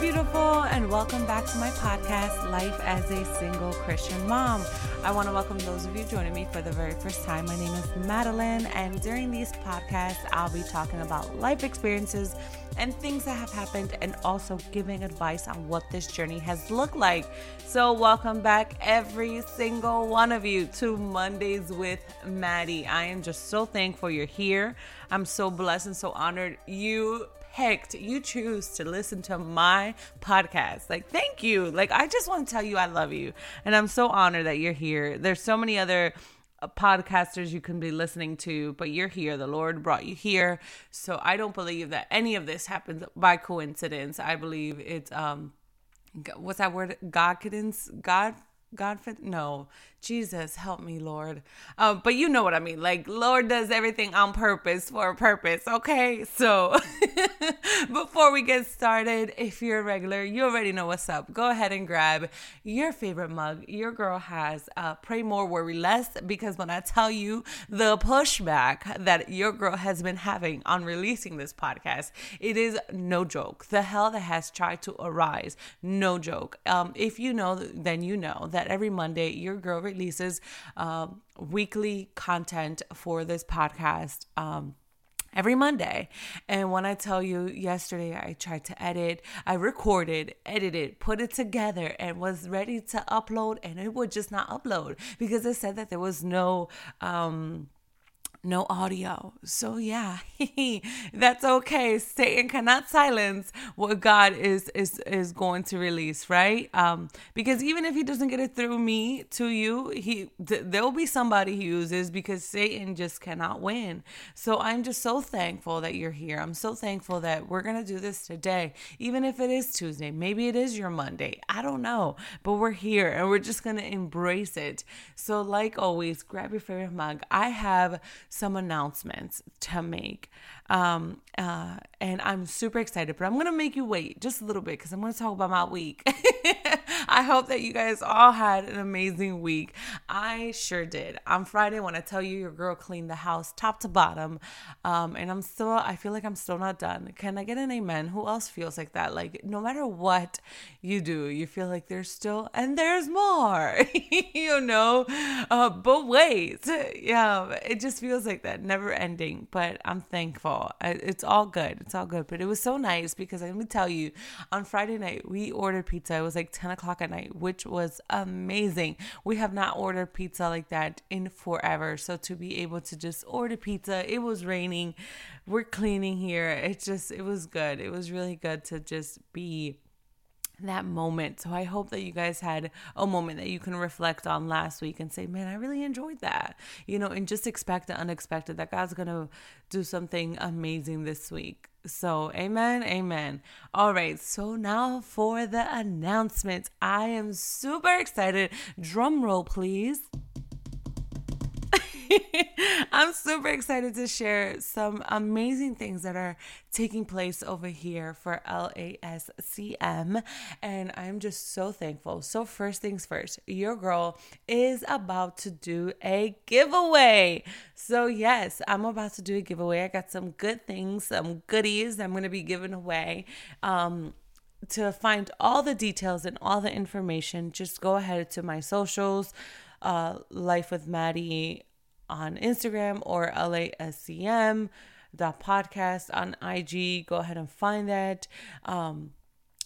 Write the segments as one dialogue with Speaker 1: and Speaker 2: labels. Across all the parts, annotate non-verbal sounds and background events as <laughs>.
Speaker 1: Beautiful, and welcome back to my podcast, Life as a Single Christian Mom. I want to welcome those of you joining me for the very first time. My name is Madeline, and during these podcasts, I'll be talking about life experiences and things that have happened, and also giving advice on what this journey has looked like. So, welcome back, every single one of you, to Mondays with Maddie. I am just so thankful you're here. I'm so blessed and so honored you picked, you choose to listen to my podcast. Like, thank you. Like, I just want to tell you I love you. And I'm so honored that you're here. There's so many other uh, podcasters you can be listening to, but you're here. The Lord brought you here. So I don't believe that any of this happens by coincidence. I believe it's um what's that word? Godcadence? God God for no Jesus, help me, Lord. Um, but you know what I mean. Like, Lord does everything on purpose for a purpose, okay? So, <laughs> before we get started, if you're a regular, you already know what's up. Go ahead and grab your favorite mug. Your girl has uh, Pray More, Worry Less, because when I tell you the pushback that your girl has been having on releasing this podcast, it is no joke. The hell that has tried to arise, no joke. Um, if you know, then you know that every Monday, your girl releases uh, weekly content for this podcast. Um, every Monday. And when I tell you yesterday, I tried to edit, I recorded, edited, put it together, and was ready to upload, and it would just not upload because it said that there was no. Um, no audio. So yeah, <laughs> that's okay. Satan cannot silence what God is is is going to release, right? Um, because even if he doesn't get it through me to you, he th- there will be somebody he uses because Satan just cannot win. So I'm just so thankful that you're here. I'm so thankful that we're gonna do this today, even if it is Tuesday. Maybe it is your Monday. I don't know, but we're here and we're just gonna embrace it. So like always, grab your favorite mug. I have some announcements to make. Um, uh, and I'm super excited, but I'm going to make you wait just a little bit because I'm going to talk about my week. <laughs> <laughs> I hope that you guys all had an amazing week. I sure did. On Friday, when I tell you your girl cleaned the house top to bottom, um, and I'm still, I feel like I'm still not done. Can I get an amen? Who else feels like that? Like, no matter what you do, you feel like there's still, and there's more, <laughs> you know? Uh, but wait, yeah, it just feels like that, never ending. But I'm thankful. It's all good. It's all good. But it was so nice because let me tell you, on Friday night, we ordered pizza. It was like 10 o'clock at night, which was amazing. We have not ordered pizza like that in forever. So to be able to just order pizza, it was raining. We're cleaning here. It just, it was good. It was really good to just be that moment. So I hope that you guys had a moment that you can reflect on last week and say, man, I really enjoyed that. You know, and just expect the unexpected that God's going to do something amazing this week. So, amen, amen. All right, so now for the announcements. I am super excited. Drum roll, please. <laughs> I'm super excited to share some amazing things that are taking place over here for LASCM. And I'm just so thankful. So, first things first, your girl is about to do a giveaway. So, yes, I'm about to do a giveaway. I got some good things, some goodies I'm going to be giving away. Um, to find all the details and all the information, just go ahead to my socials, uh, Life with Maddie on Instagram or LASCM the podcast on IG. Go ahead and find that. Um,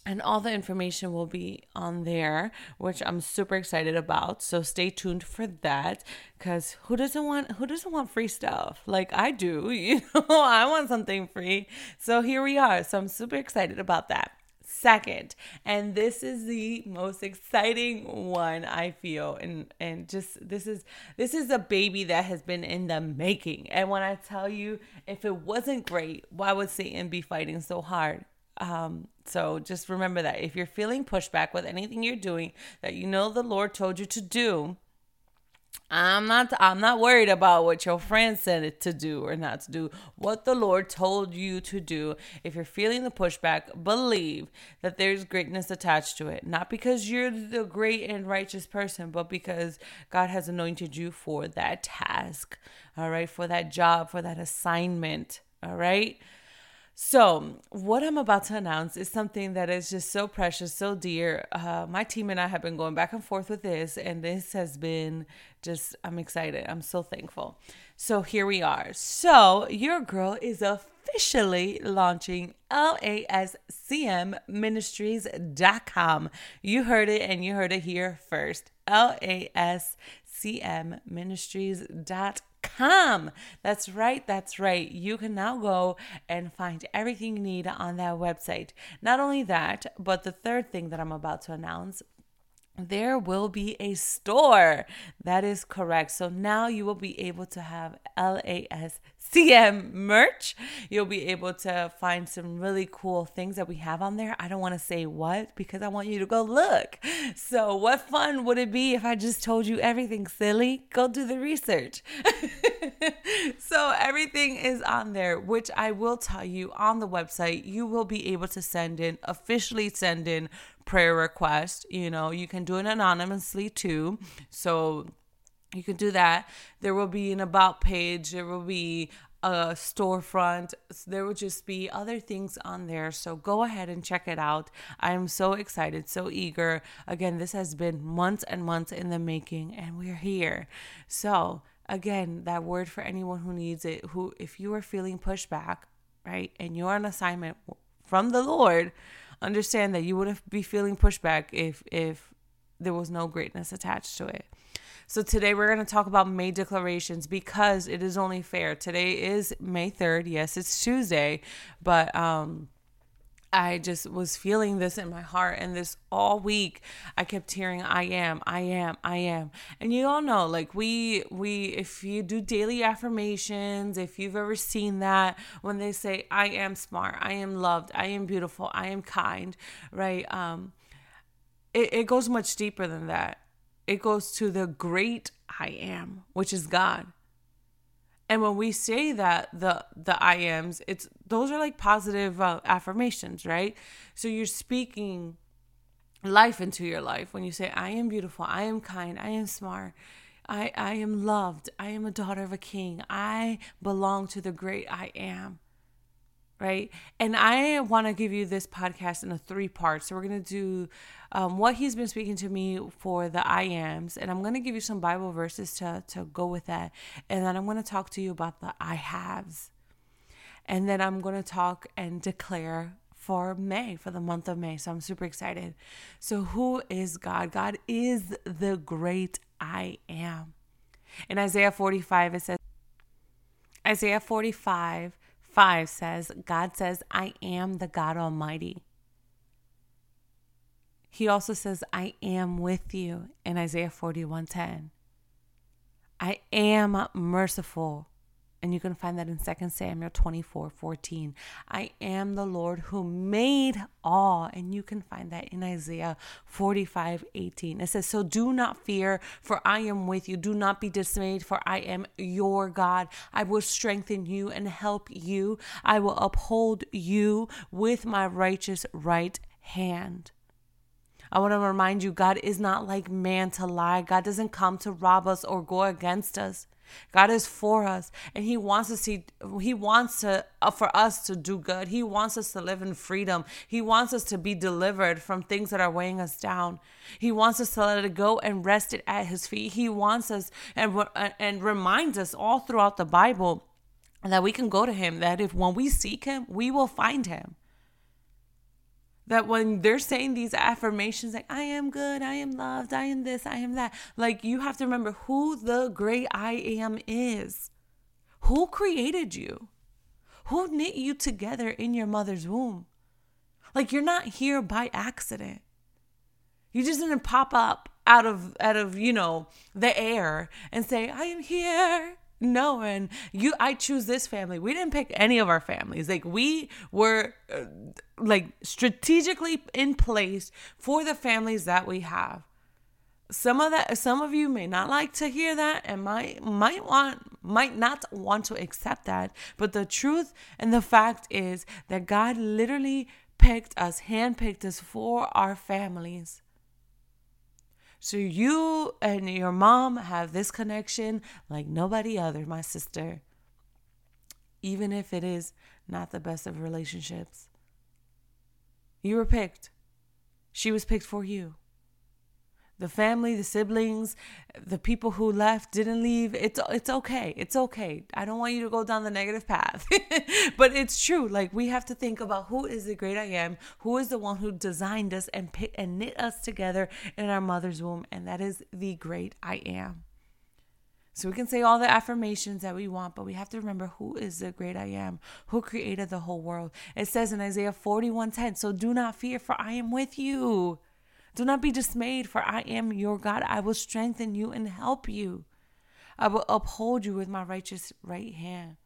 Speaker 1: and all the information will be on there, which I'm super excited about. So stay tuned for that, because who doesn't want who doesn't want free stuff? Like I do, <laughs> you know, I want something free. So here we are. So I'm super excited about that second. And this is the most exciting one I feel and and just this is this is a baby that has been in the making. And when I tell you if it wasn't great, why would Satan be fighting so hard? Um, so just remember that if you're feeling pushback with anything you're doing that you know the Lord told you to do, I'm not I'm not worried about what your friend said it to do or not to do. What the Lord told you to do. If you're feeling the pushback, believe that there's greatness attached to it. Not because you're the great and righteous person, but because God has anointed you for that task. All right, for that job, for that assignment. All right? So, what I'm about to announce is something that is just so precious, so dear. Uh, my team and I have been going back and forth with this, and this has been just, I'm excited. I'm so thankful. So, here we are. So, your girl is officially launching LASCMministries.com. You heard it, and you heard it here first. LASCMministries.com com. That's right, that's right. You can now go and find everything you need on that website. Not only that, but the third thing that I'm about to announce there will be a store. That is correct. So now you will be able to have LASCM merch. You'll be able to find some really cool things that we have on there. I don't want to say what because I want you to go look. So, what fun would it be if I just told you everything silly? Go do the research. <laughs> so, everything is on there, which I will tell you on the website. You will be able to send in, officially send in prayer request. You know, you can do it anonymously too. So you can do that. There will be an about page, there will be a storefront. There will just be other things on there. So go ahead and check it out. I am so excited, so eager. Again, this has been months and months in the making, and we're here. So, again, that word for anyone who needs it, who, if you are feeling pushback, right, and you're on assignment from the Lord, understand that you wouldn't be feeling pushback if if there was no greatness attached to it. So today we're going to talk about May declarations because it is only fair. Today is May 3rd. Yes, it's Tuesday, but um I just was feeling this in my heart. And this all week, I kept hearing, I am, I am, I am. And you all know, like, we, we, if you do daily affirmations, if you've ever seen that, when they say, I am smart, I am loved, I am beautiful, I am kind, right? Um, it, it goes much deeper than that. It goes to the great I am, which is God. And when we say that the the I ams, it's those are like positive uh, affirmations, right? So you're speaking life into your life when you say I am beautiful, I am kind, I am smart. I, I am loved. I am a daughter of a king. I belong to the great I am right? And I want to give you this podcast in a three parts. So we're going to do um, what he's been speaking to me for the I ams, and I'm going to give you some Bible verses to to go with that, and then I'm going to talk to you about the I haves, and then I'm going to talk and declare for May, for the month of May. So I'm super excited. So, who is God? God is the great I am. In Isaiah 45, it says, Isaiah 45 5 says, God says, I am the God Almighty. He also says, I am with you in Isaiah 41:10. I am merciful. And you can find that in 2 Samuel 24 14. I am the Lord who made all. And you can find that in Isaiah 45 18. It says, So do not fear, for I am with you. Do not be dismayed, for I am your God. I will strengthen you and help you. I will uphold you with my righteous right hand. I want to remind you God is not like man to lie. God doesn't come to rob us or go against us. God is for us and he wants to see he wants to uh, for us to do good. He wants us to live in freedom. He wants us to be delivered from things that are weighing us down. He wants us to let it go and rest it at his feet. He wants us and uh, and reminds us all throughout the Bible that we can go to him that if when we seek him, we will find him that when they're saying these affirmations like i am good i am loved i am this i am that like you have to remember who the great i am is. Who created you? Who knit you together in your mother's womb? Like you're not here by accident. You just didn't pop up out of out of you know the air and say i am here no and you i choose this family. We didn't pick any of our families. Like we were uh, like strategically in place for the families that we have. Some of that some of you may not like to hear that and might might want might not want to accept that but the truth and the fact is that god literally picked us handpicked us for our families so you and your mom have this connection like nobody other, my sister. even if it is not the best of relationships. You were picked. She was picked for you the family, the siblings, the people who left didn't leave. It's it's okay. It's okay. I don't want you to go down the negative path. <laughs> but it's true. Like we have to think about who is the great I am, who is the one who designed us and pit, and knit us together in our mother's womb, and that is the great I am. So we can say all the affirmations that we want, but we have to remember who is the great I am, who created the whole world. It says in Isaiah 41:10, "So do not fear, for I am with you." Do not be dismayed, for I am your God. I will strengthen you and help you. I will uphold you with my righteous right hand.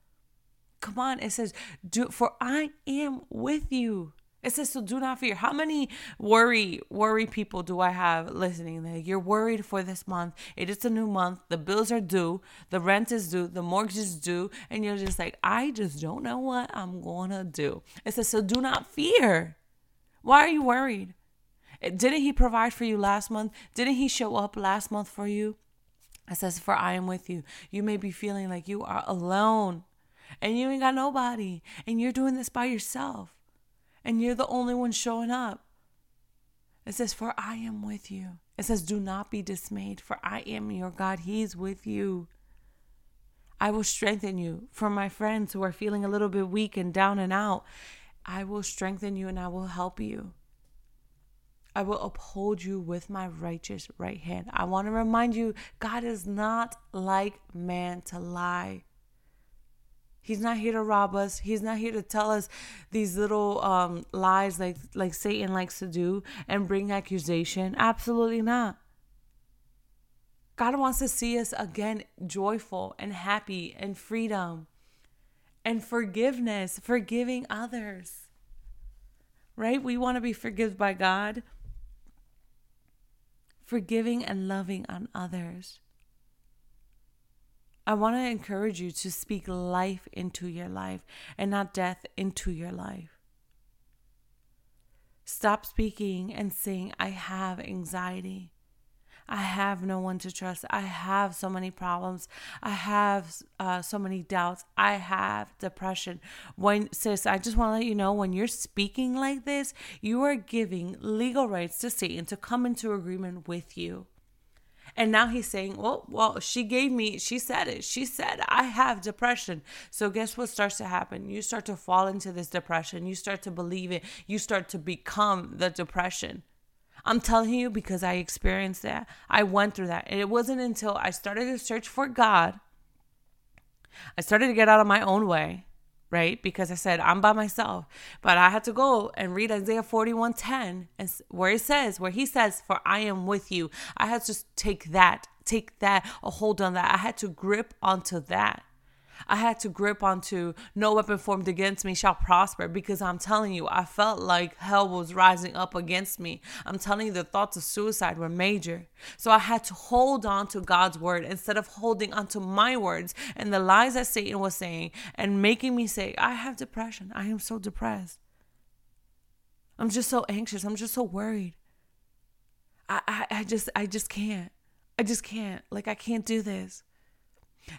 Speaker 1: Come on, it says, do for I am with you. It says, so do not fear. How many worry, worry people do I have listening? That you're worried for this month. It is a new month. The bills are due. The rent is due. The mortgage is due. And you're just like, I just don't know what I'm going to do. It says, so do not fear. Why are you worried? Didn't he provide for you last month? Didn't he show up last month for you? It says, For I am with you. You may be feeling like you are alone and you ain't got nobody and you're doing this by yourself and you're the only one showing up. It says, For I am with you. It says, Do not be dismayed, for I am your God. He's with you. I will strengthen you. For my friends who are feeling a little bit weak and down and out, I will strengthen you and I will help you. I will uphold you with my righteous right hand. I want to remind you God is not like man to lie. He's not here to rob us. He's not here to tell us these little um, lies like like Satan likes to do and bring accusation. Absolutely not. God wants to see us again joyful and happy and freedom and forgiveness, forgiving others. Right? We want to be forgiven by God forgiving and loving on others. I want to encourage you to speak life into your life and not death into your life. Stop speaking and saying, I have anxiety. I have no one to trust. I have so many problems. I have uh, so many doubts. I have depression. When, sis, I just want to let you know when you're speaking like this, you are giving legal rights to Satan to come into agreement with you. And now he's saying, well, well, she gave me, she said it. She said, I have depression. So guess what starts to happen? You start to fall into this depression. You start to believe it. You start to become the depression. I'm telling you because I experienced that. I went through that. And it wasn't until I started to search for God, I started to get out of my own way, right? Because I said, I'm by myself. But I had to go and read Isaiah 41:10 and where it says, where he says, For I am with you. I had to take that, take that, a hold on that. I had to grip onto that. I had to grip onto no weapon formed against me shall prosper because I'm telling you, I felt like hell was rising up against me. I'm telling you, the thoughts of suicide were major. So I had to hold on to God's word instead of holding onto my words and the lies that Satan was saying and making me say, I have depression. I am so depressed. I'm just so anxious. I'm just so worried. I, I, I just I just can't. I just can't. Like I can't do this.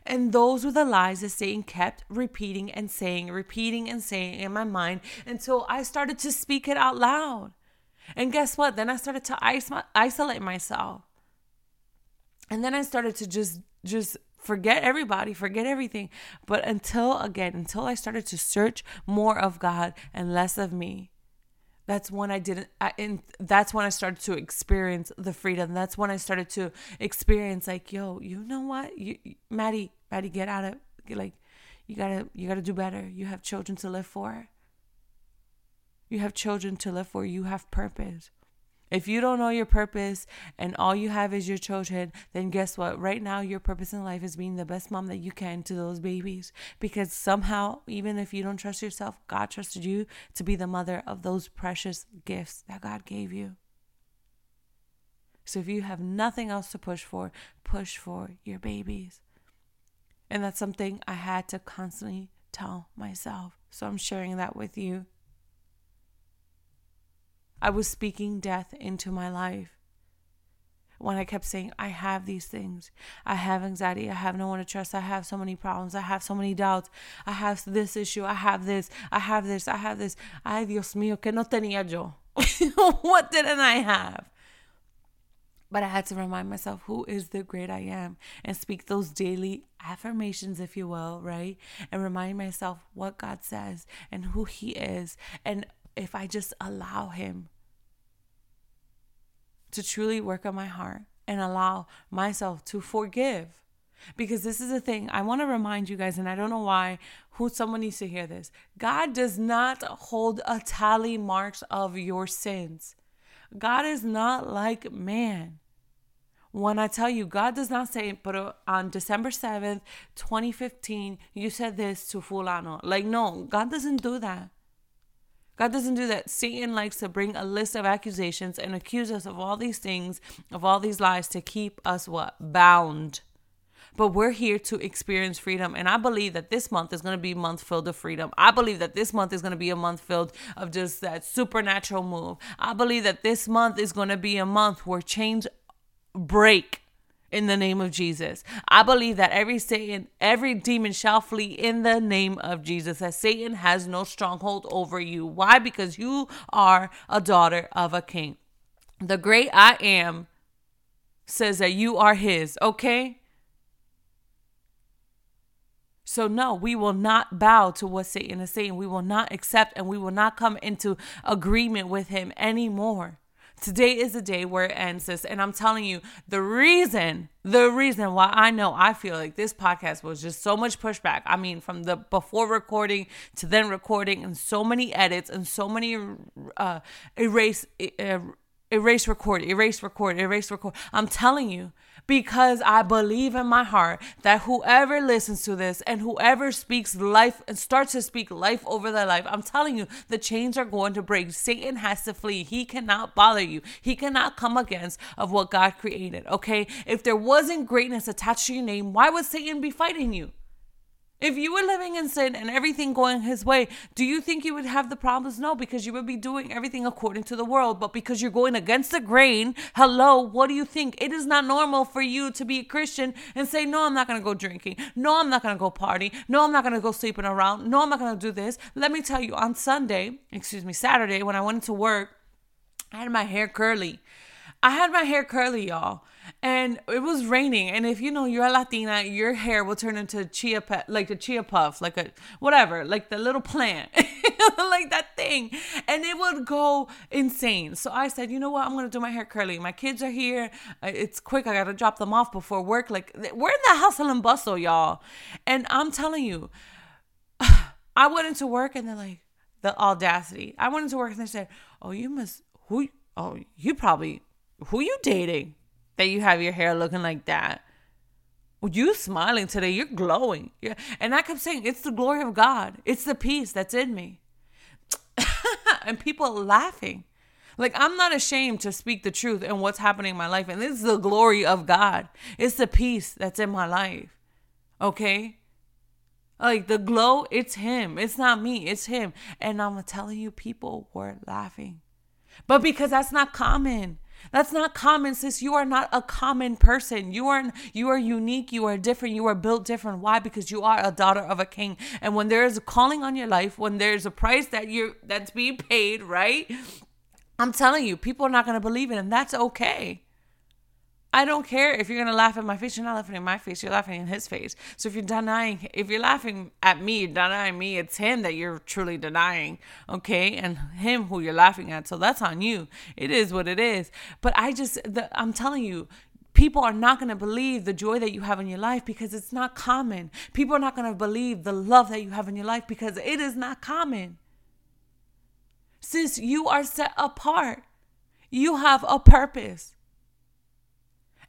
Speaker 1: And those were the lies that Satan kept repeating and saying, repeating and saying in my mind until I started to speak it out loud. And guess what? Then I started to isolate myself. And then I started to just just forget everybody, forget everything. But until again, until I started to search more of God and less of me, that's when I didn't, I, and that's when I started to experience the freedom. That's when I started to experience like, yo, you know what, you, Maddie, Maddie, get out of like, you gotta, you gotta do better. You have children to live for. You have children to live for. You have purpose. If you don't know your purpose and all you have is your children, then guess what? Right now, your purpose in life is being the best mom that you can to those babies. Because somehow, even if you don't trust yourself, God trusted you to be the mother of those precious gifts that God gave you. So if you have nothing else to push for, push for your babies. And that's something I had to constantly tell myself. So I'm sharing that with you. I was speaking death into my life. when I kept saying, I have these things. I have anxiety. I have no one to trust. I have so many problems. I have so many doubts. I have this issue. I have this. I have this. I have this. Ay, Dios mío, que no tenía yo? <laughs> what didn't I have? But I had to remind myself who is the great I am and speak those daily affirmations, if you will, right? And remind myself what God says and who He is. And if I just allow Him to truly work on my heart and allow myself to forgive. Because this is the thing I want to remind you guys, and I don't know why, who someone needs to hear this. God does not hold a tally marks of your sins. God is not like man. When I tell you, God does not say, but on December 7th, 2015, you said this to Fulano. Like, no, God doesn't do that. God doesn't do that. Satan likes to bring a list of accusations and accuse us of all these things, of all these lies to keep us what? Bound. But we're here to experience freedom. And I believe that this month is going to be a month filled of freedom. I believe that this month is going to be a month filled of just that supernatural move. I believe that this month is going to be a month where chains break in the name of Jesus. I believe that every Satan, every demon shall flee in the name of Jesus. That Satan has no stronghold over you. Why? Because you are a daughter of a king. The great I am says that you are his, okay? So, no, we will not bow to what Satan is saying. We will not accept and we will not come into agreement with him anymore. Today is the day where it ends sis. And I'm telling you, the reason, the reason why I know I feel like this podcast was just so much pushback. I mean, from the before recording to then recording, and so many edits and so many uh, erase, uh, erase, record, erase, record, erase, record. I'm telling you, because I believe in my heart that whoever listens to this and whoever speaks life and starts to speak life over their life, I'm telling you, the chains are going to break. Satan has to flee. He cannot bother you. He cannot come against of what God created. Okay? If there wasn't greatness attached to your name, why would Satan be fighting you? If you were living in sin and everything going his way, do you think you would have the problems? No, because you would be doing everything according to the world. But because you're going against the grain, hello, what do you think? It is not normal for you to be a Christian and say, No, I'm not going to go drinking. No, I'm not going to go party. No, I'm not going to go sleeping around. No, I'm not going to do this. Let me tell you, on Sunday, excuse me, Saturday, when I went to work, I had my hair curly. I had my hair curly, y'all and it was raining and if you know you're a latina your hair will turn into chia pe- like a chia puff like a whatever like the little plant <laughs> like that thing and it would go insane. So i said you know what? I'm gonna do my hair curly. My kids are here. It's quick. I gotta drop them off before work. Like we're in the hustle and bustle y'all and i'm telling you <sighs> i went into work and they're like the audacity. I went into work and they said oh you must who oh you probably who you dating that you have your hair looking like that. You smiling today, you're glowing. Yeah. And I kept saying, it's the glory of God. It's the peace that's in me. <laughs> and people laughing. Like I'm not ashamed to speak the truth and what's happening in my life. And this is the glory of God. It's the peace that's in my life. Okay? Like the glow, it's him. It's not me. It's him. And I'm telling you, people were laughing. But because that's not common. That's not common, sis. You are not a common person. You are you are unique. You are different. You are built different. Why? Because you are a daughter of a king. And when there is a calling on your life, when there's a price that you that's being paid, right? I'm telling you, people are not going to believe it, and that's okay. I don't care if you're gonna laugh at my face. You're not laughing at my face. You're laughing in his face. So if you're denying, if you're laughing at me, denying me, it's him that you're truly denying, okay, and him who you're laughing at. So that's on you. It is what it is. But I just, the, I'm telling you, people are not going to believe the joy that you have in your life because it's not common. People are not going to believe the love that you have in your life because it is not common. Since you are set apart. You have a purpose.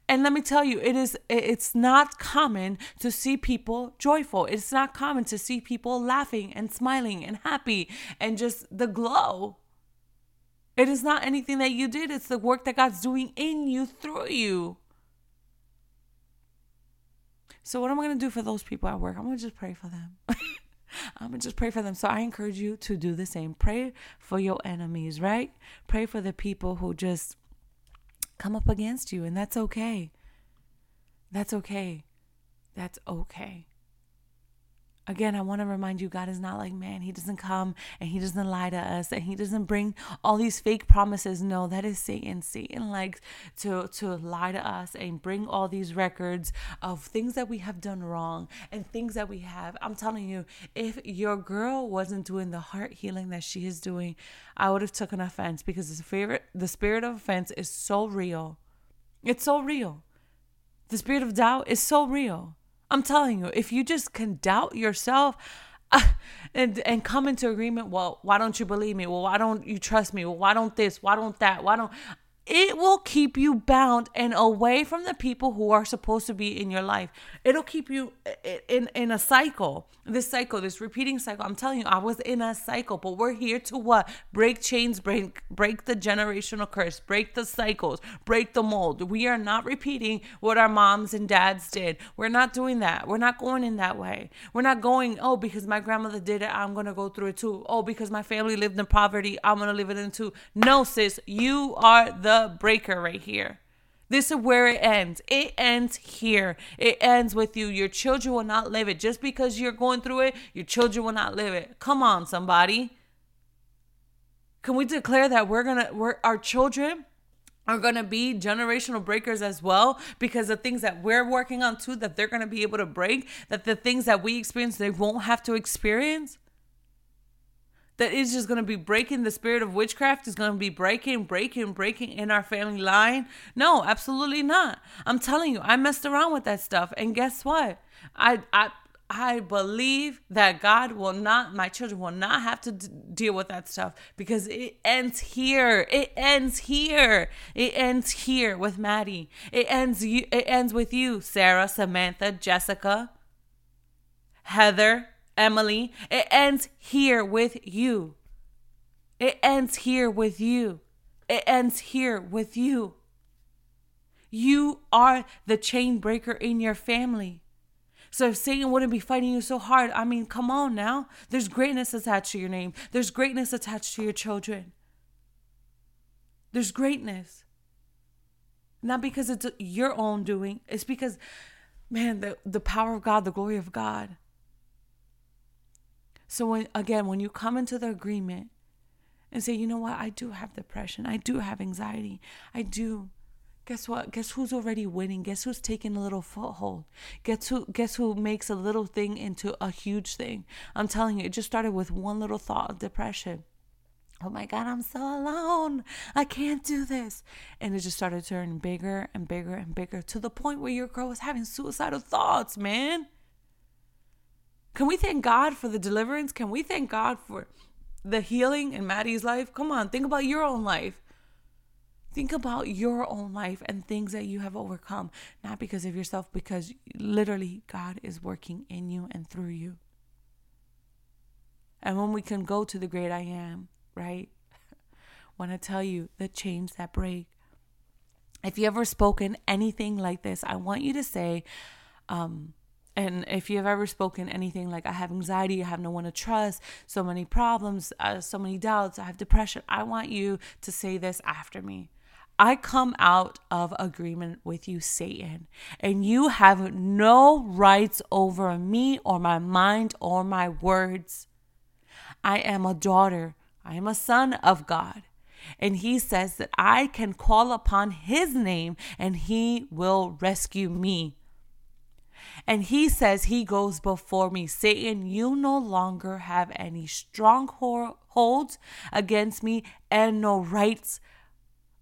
Speaker 1: And let me tell you, it is it's not common to see people joyful. It's not common to see people laughing and smiling and happy and just the glow. It is not anything that you did, it's the work that God's doing in you through you. So what am I going to do for those people at work? I'm going to just pray for them. I'm going to just pray for them. So I encourage you to do the same. Pray for your enemies, right? Pray for the people who just come up against you, and that's okay. That's okay. That's okay. Again, I want to remind you God is not like man. He doesn't come and he doesn't lie to us and he doesn't bring all these fake promises. No, that is Satan. Satan likes to, to lie to us and bring all these records of things that we have done wrong and things that we have. I'm telling you, if your girl wasn't doing the heart healing that she is doing, I would have taken offense because the spirit, the spirit of offense is so real. It's so real. The spirit of doubt is so real. I'm telling you, if you just can doubt yourself uh, and and come into agreement, well, why don't you believe me? Well, why don't you trust me? Well, why don't this? Why don't that? Why don't it will keep you bound and away from the people who are supposed to be in your life. It'll keep you in in a cycle. This cycle, this repeating cycle. I'm telling you, I was in a cycle, but we're here to what? Break chains, break break the generational curse, break the cycles, break the mold. We are not repeating what our moms and dads did. We're not doing that. We're not going in that way. We're not going, oh, because my grandmother did it, I'm gonna go through it too. Oh, because my family lived in poverty, I'm gonna live it in too. No, sis, you are the breaker right here. This is where it ends. It ends here. It ends with you. Your children will not live it. Just because you're going through it, your children will not live it. Come on, somebody. Can we declare that we're gonna we're our children are going to be generational breakers as well because the things that we're working on too that they're going to be able to break that the things that we experience they won't have to experience that is just going to be breaking the spirit of witchcraft is going to be breaking breaking breaking in our family line no absolutely not i'm telling you i messed around with that stuff and guess what i i I believe that God will not, my children will not have to d- deal with that stuff because it ends here. It ends here. It ends here with Maddie. It ends you. It ends with you, Sarah, Samantha, Jessica, Heather, Emily. It ends here with you. It ends here with you. It ends here with you. You are the chain breaker in your family. So if Satan wouldn't be fighting you so hard, I mean, come on now. There's greatness attached to your name, there's greatness attached to your children. There's greatness. Not because it's your own doing, it's because, man, the, the power of God, the glory of God so when again, when you come into the agreement and say, you know what, I do have depression, I do have anxiety, I do. Guess what? Guess who's already winning? Guess who's taking a little foothold? Guess who guess who makes a little thing into a huge thing? I'm telling you, it just started with one little thought of depression. Oh my God, I'm so alone. I can't do this. And it just started turning bigger and bigger and bigger to the point where your girl was having suicidal thoughts, man. Can we thank God for the deliverance? Can we thank God for the healing in Maddie's life? Come on, think about your own life. Think about your own life and things that you have overcome, not because of yourself, because literally God is working in you and through you. And when we can go to the great I am, right? <laughs> want to tell you the chains that break. If you ever spoken anything like this, I want you to say, um, and if you've ever spoken anything like, I have anxiety, I have no one to trust, so many problems, uh, so many doubts, I have depression, I want you to say this after me. I come out of agreement with you, Satan, and you have no rights over me or my mind or my words. I am a daughter, I am a son of God. And he says that I can call upon his name and he will rescue me. And he says he goes before me. Satan, you no longer have any strongholds against me and no rights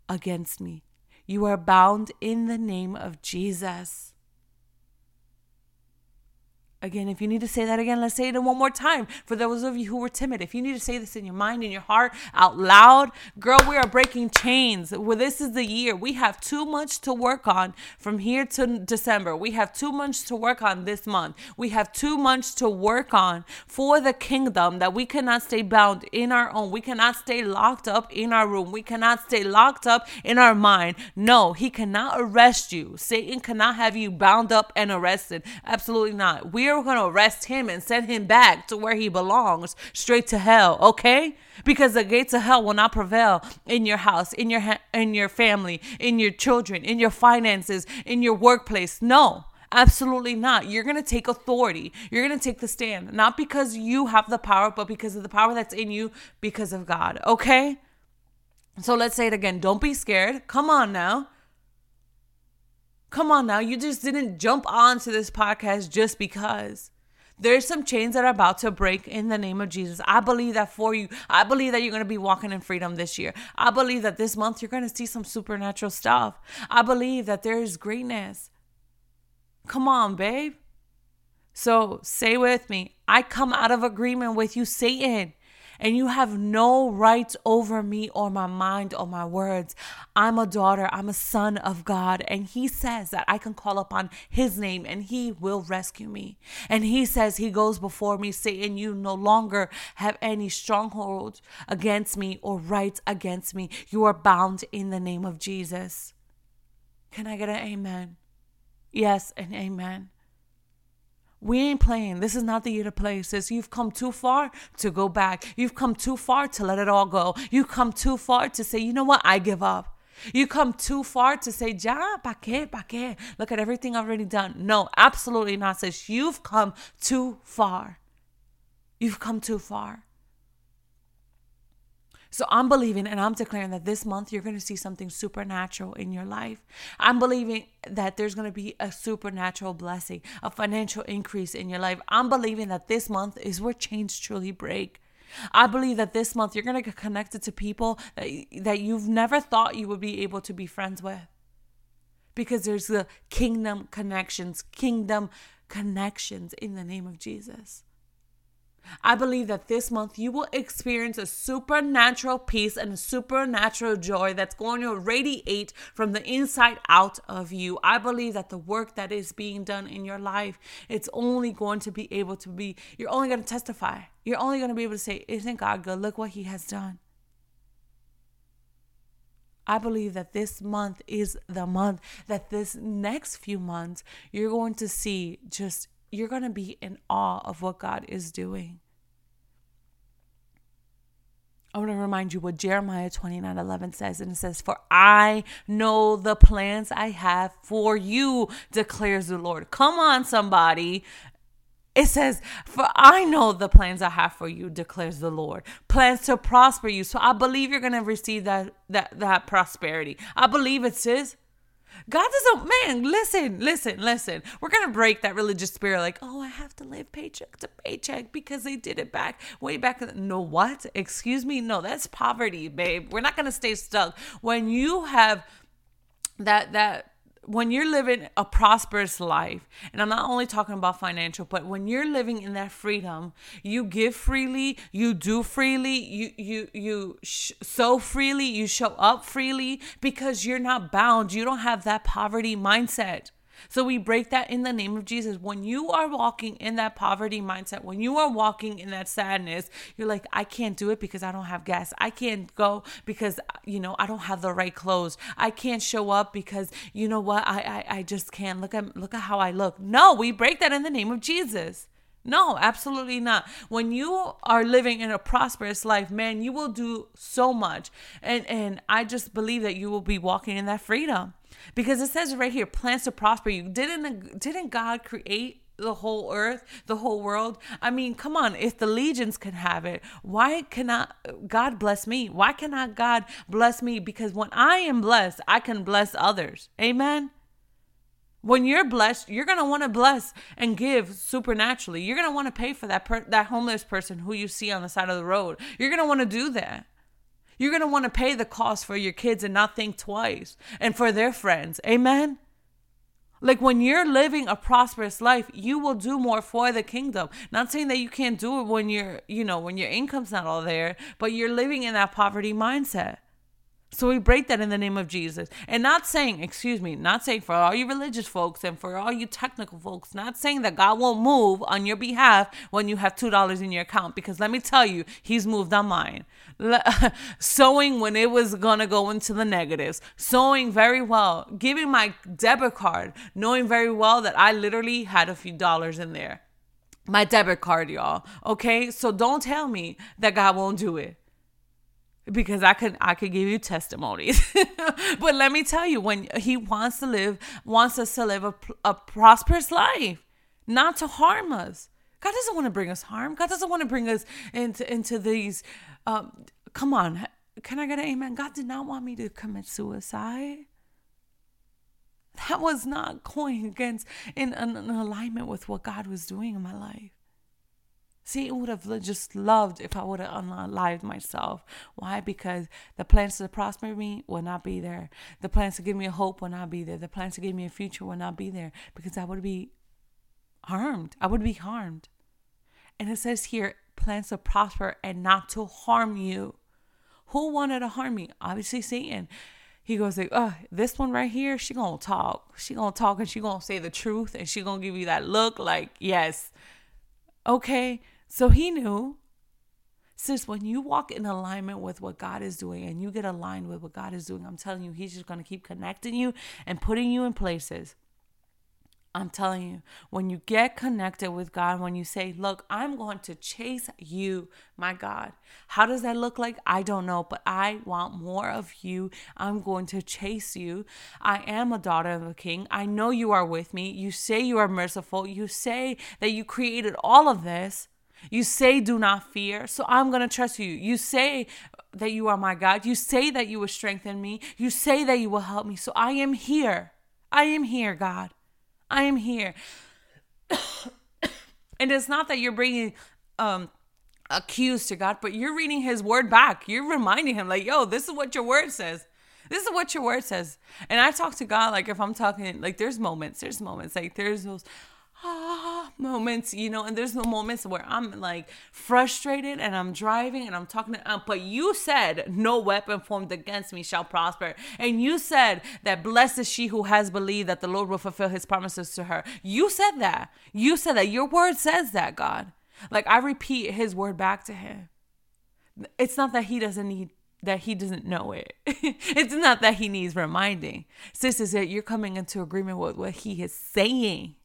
Speaker 1: against me. You are bound in the name of Jesus. Again, if you need to say that again, let's say it one more time. For those of you who were timid, if you need to say this in your mind, in your heart, out loud, girl, we are breaking chains. Well, this is the year. We have too much to work on from here to December. We have too much to work on this month. We have too much to work on for the kingdom that we cannot stay bound in our own. We cannot stay locked up in our room. We cannot stay locked up in our mind. No, he cannot arrest you. Satan cannot have you bound up and arrested. Absolutely not. We are they're going to arrest him and send him back to where he belongs, straight to hell, okay? Because the gates of hell will not prevail in your house, in your ha- in your family, in your children, in your finances, in your workplace. No. Absolutely not. You're going to take authority. You're going to take the stand, not because you have the power, but because of the power that's in you because of God. Okay? So let's say it again. Don't be scared. Come on now. Come on now. You just didn't jump onto this podcast just because. There's some chains that are about to break in the name of Jesus. I believe that for you. I believe that you're going to be walking in freedom this year. I believe that this month you're going to see some supernatural stuff. I believe that there is greatness. Come on, babe. So say with me, I come out of agreement with you, Satan, and you have no rights over me or my mind or my words. I'm a daughter, I'm a son of God, and He says that I can call upon His name and He will rescue me. And He says He goes before me, Satan, you no longer have any stronghold against me or rights against me. You are bound in the name of Jesus. Can I get an amen? Yes and amen. We ain't playing. This is not the year to play. Sis, you've come too far to go back. You've come too far to let it all go. You've come too far to say, you know what? I give up. You come too far to say, ja, pa qué, pa qué? Look at everything I've already done. No, absolutely not, sis. You've come too far. You've come too far. So I'm believing and I'm declaring that this month you're going to see something supernatural in your life. I'm believing that there's going to be a supernatural blessing, a financial increase in your life. I'm believing that this month is where chains truly break. I believe that this month you're going to get connected to people that, that you've never thought you would be able to be friends with. Because there's the kingdom connections, kingdom connections in the name of Jesus. I believe that this month you will experience a supernatural peace and supernatural joy that's going to radiate from the inside out of you. I believe that the work that is being done in your life, it's only going to be able to be, you're only going to testify. You're only going to be able to say, Isn't God good? Look what He has done. I believe that this month is the month that this next few months you're going to see just you're going to be in awe of what God is doing. I want to remind you what Jeremiah 29 11 says. And it says, For I know the plans I have for you, declares the Lord. Come on, somebody. It says, For I know the plans I have for you, declares the Lord. Plans to prosper you. So I believe you're gonna receive that that that prosperity. I believe it says. God doesn't, man, listen, listen, listen. We're going to break that religious spirit like, oh, I have to live paycheck to paycheck because they did it back way back. No, what? Excuse me? No, that's poverty, babe. We're not going to stay stuck. When you have that, that, when you're living a prosperous life, and I'm not only talking about financial, but when you're living in that freedom, you give freely, you do freely, you you you sh- sow freely, you show up freely because you're not bound. You don't have that poverty mindset. So we break that in the name of Jesus. When you are walking in that poverty mindset, when you are walking in that sadness, you're like, I can't do it because I don't have gas. I can't go because you know I don't have the right clothes. I can't show up because you know what? I I, I just can't. Look at look at how I look. No, we break that in the name of Jesus. No, absolutely not. When you are living in a prosperous life, man, you will do so much. And and I just believe that you will be walking in that freedom because it says right here plans to prosper you didn't didn't god create the whole earth the whole world i mean come on if the legions can have it why cannot god bless me why cannot god bless me because when i am blessed i can bless others amen when you're blessed, you're gonna want to bless and give supernaturally. You're gonna want to pay for that per- that homeless person who you see on the side of the road. You're gonna want to do that. You're going to want to pay the cost for your kids and not think twice and for their friends. Amen. Like when you're living a prosperous life, you will do more for the kingdom. Not saying that you can't do it when you're, you know, when your income's not all there, but you're living in that poverty mindset. So we break that in the name of Jesus. And not saying, excuse me, not saying for all you religious folks and for all you technical folks, not saying that God won't move on your behalf when you have $2 in your account. Because let me tell you, He's moved on mine. <laughs> sowing when it was going to go into the negatives. Sowing very well. Giving my debit card, knowing very well that I literally had a few dollars in there. my debit card, y'all. Okay? So don't tell me that God won't do it. Because I could I could give you testimonies. <laughs> but let me tell you when he wants to live wants us to live a, a prosperous life, not to harm us. God doesn't want to bring us harm. God doesn't want to bring us into into these um, come on. Can I get an amen? God did not want me to commit suicide that was not going against in, in, in alignment with what God was doing in my life. See, it would have just loved if I would have unalived myself. Why? Because the plans to prosper me will not be there. The plans to give me a hope will not be there. The plans to give me a future will not be there because I would be harmed. I would be harmed. And it says here, plans to prosper and not to harm you. Who wanted to harm me? Obviously, Satan he goes like, oh, this one right here, she gonna talk. She gonna talk and she gonna say the truth and she gonna give you that look like, yes. Okay. So he knew. Sis, when you walk in alignment with what God is doing and you get aligned with what God is doing, I'm telling you, he's just gonna keep connecting you and putting you in places I'm telling you, when you get connected with God, when you say, Look, I'm going to chase you, my God. How does that look like? I don't know, but I want more of you. I'm going to chase you. I am a daughter of a king. I know you are with me. You say you are merciful. You say that you created all of this. You say, Do not fear. So I'm going to trust you. You say, that you are my God. You say that you will strengthen me. You say that you will help me. So I am here. I am here, God. I am here. <coughs> and it's not that you're bringing um accused to God, but you're reading his word back. You're reminding him, like, yo, this is what your word says. This is what your word says. And I talk to God like if I'm talking, like, there's moments, there's moments, like, there's those, ah <laughs> moments, you know, and there's no moments where I'm like frustrated and I'm driving and I'm talking to, um, but you said no weapon formed against me shall prosper. And you said that blessed is she who has believed that the Lord will fulfill his promises to her. You said that. You said that. Your word says that, God. Like I repeat his word back to him. It's not that he doesn't need that he doesn't know it. <laughs> it's not that he needs reminding. Sis is that you're coming into agreement with what he is saying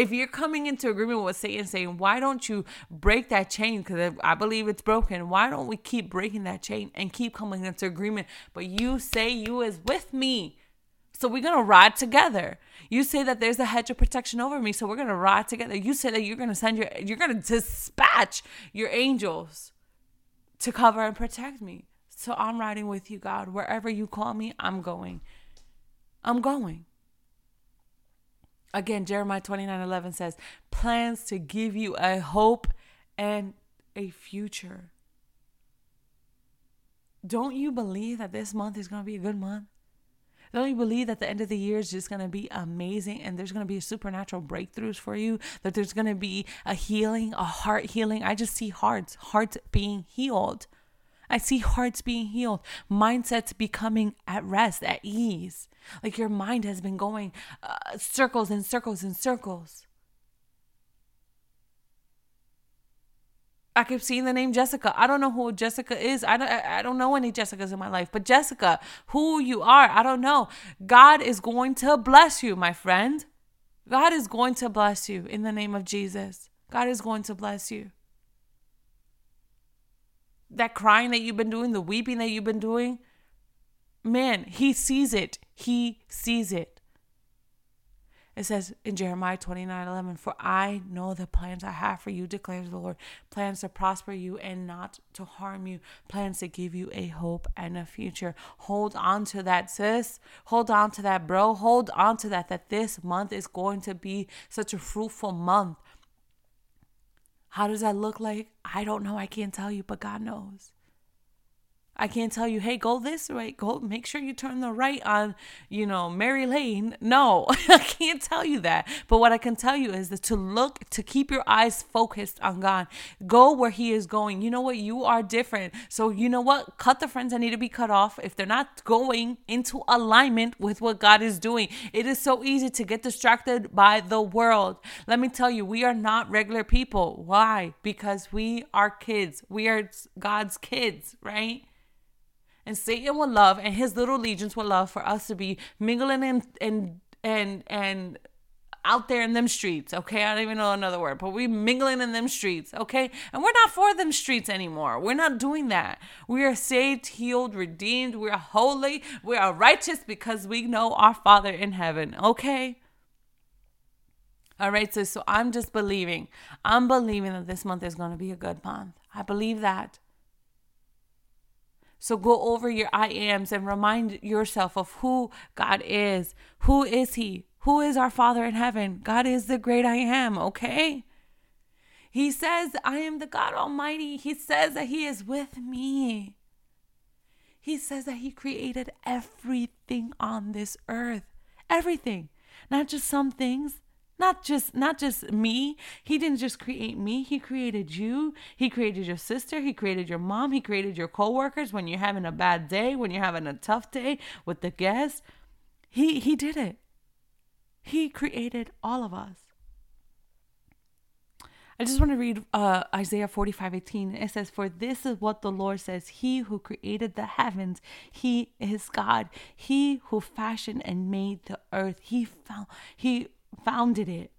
Speaker 1: if you're coming into agreement with Satan saying, why don't you break that chain? Because I believe it's broken. Why don't we keep breaking that chain and keep coming into agreement? But you say you is with me. So we're going to ride together. You say that there's a hedge of protection over me. So we're going to ride together. You say that you're going to send your, you're going to dispatch your angels to cover and protect me. So I'm riding with you, God. Wherever you call me, I'm going. I'm going. Again, Jeremiah 29 11 says, plans to give you a hope and a future. Don't you believe that this month is going to be a good month? Don't you believe that the end of the year is just going to be amazing and there's going to be supernatural breakthroughs for you? That there's going to be a healing, a heart healing. I just see hearts, hearts being healed. I see hearts being healed, mindsets becoming at rest, at ease. Like your mind has been going uh, circles and circles and circles. I keep seeing the name Jessica. I don't know who Jessica is. I don't, I don't know any Jessicas in my life. But Jessica, who you are, I don't know. God is going to bless you, my friend. God is going to bless you in the name of Jesus. God is going to bless you that crying that you've been doing, the weeping that you've been doing, man, he sees it. He sees it. It says in Jeremiah 29 11, For I know the plans I have for you, declares the Lord plans to prosper you and not to harm you, plans to give you a hope and a future. Hold on to that, sis. Hold on to that, bro. Hold on to that, that this month is going to be such a fruitful month how does that look like? I don't know. I can't tell you, but God knows. I can't tell you, hey, go this way, go make sure you turn the right on, you know, Mary Lane. No, <laughs> I can't tell you that. But what I can tell you is that to look, to keep your eyes focused on God, go where He is going. You know what? You are different. So, you know what? Cut the friends that need to be cut off if they're not going into alignment with what God is doing. It is so easy to get distracted by the world. Let me tell you, we are not regular people. Why? Because we are kids, we are God's kids, right? And Satan would love and his little legions would love for us to be mingling and and and and out there in them streets, okay? I don't even know another word, but we mingling in them streets, okay? And we're not for them streets anymore. We're not doing that. We are saved, healed, redeemed. We are holy. We are righteous because we know our Father in heaven, okay? All right, so so I'm just believing. I'm believing that this month is going to be a good month. I believe that. So go over your I ams and remind yourself of who God is. Who is He? Who is our Father in heaven? God is the great I am, okay? He says, I am the God Almighty. He says that He is with me. He says that He created everything on this earth. Everything. Not just some things, not just not just me. He didn't just create me. He created you. He created your sister. He created your mom. He created your coworkers when you're having a bad day when you're having a tough day with the guests. He he did it. He created all of us. I just want to read uh, Isaiah 45 18. It says, For this is what the Lord says He who created the heavens, He is God. He who fashioned and made the earth, He found, He founded it.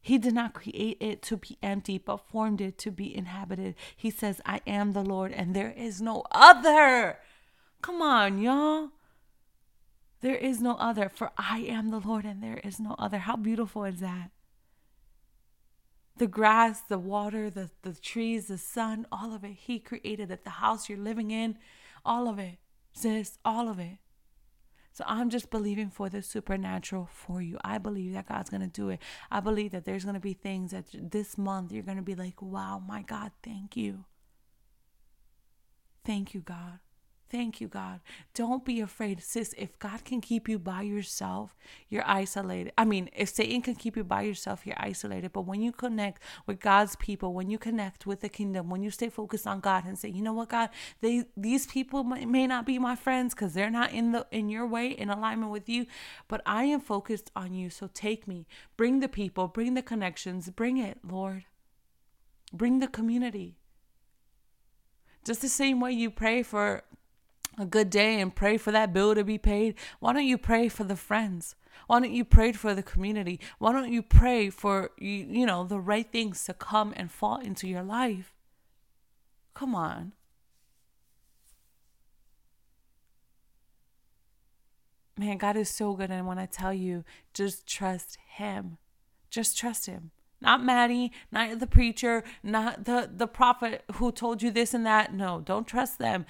Speaker 1: He did not create it to be empty, but formed it to be inhabited. He says, I am the Lord, and there is no other. Come on, y'all. There is no other, for I am the Lord, and there is no other. How beautiful is that? The grass, the water, the, the trees, the sun, all of it. He created it. The house you're living in, all of it. Sis, all of it. So I'm just believing for the supernatural for you. I believe that God's going to do it. I believe that there's going to be things that this month you're going to be like, wow, my God, thank you. Thank you, God. Thank you, God. Don't be afraid. Sis, if God can keep you by yourself, you're isolated. I mean, if Satan can keep you by yourself, you're isolated. But when you connect with God's people, when you connect with the kingdom, when you stay focused on God and say, you know what, God, they these people may not be my friends because they're not in the in your way, in alignment with you, but I am focused on you. So take me. Bring the people, bring the connections, bring it, Lord. Bring the community. Just the same way you pray for a good day and pray for that bill to be paid, why don't you pray for the friends? Why don't you pray for the community? Why don't you pray for you, you know, the right things to come and fall into your life? Come on. Man, God is so good and when I tell you, just trust him. Just trust him not Maddie, not the preacher, not the the prophet who told you this and that. No, don't trust them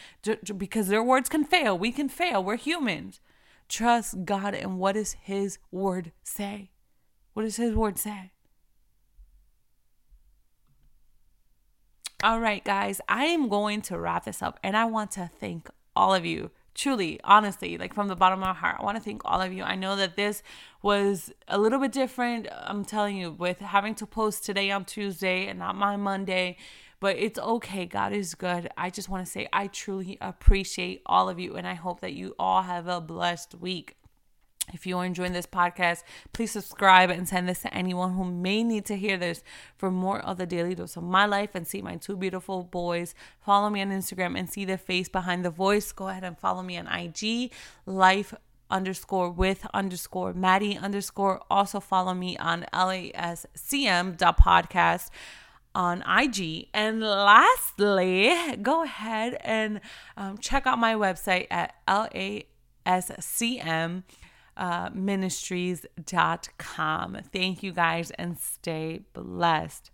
Speaker 1: because their words can fail. We can fail. We're humans. Trust God and what does his word say? What does his word say? All right, guys, I am going to wrap this up and I want to thank all of you truly, honestly, like from the bottom of my heart, I want to thank all of you. I know that this was a little bit different. I'm telling you, with having to post today on Tuesday and not my Monday, but it's okay. God is good. I just want to say I truly appreciate all of you, and I hope that you all have a blessed week. If you are enjoying this podcast, please subscribe and send this to anyone who may need to hear this for more of the daily dose of my life and see my two beautiful boys. Follow me on Instagram and see the face behind the voice. Go ahead and follow me on IG, life underscore with underscore Maddie underscore. Also follow me on LASCM podcast on IG. And lastly, go ahead and um, check out my website at LASCM ministries.com. Thank you guys and stay blessed.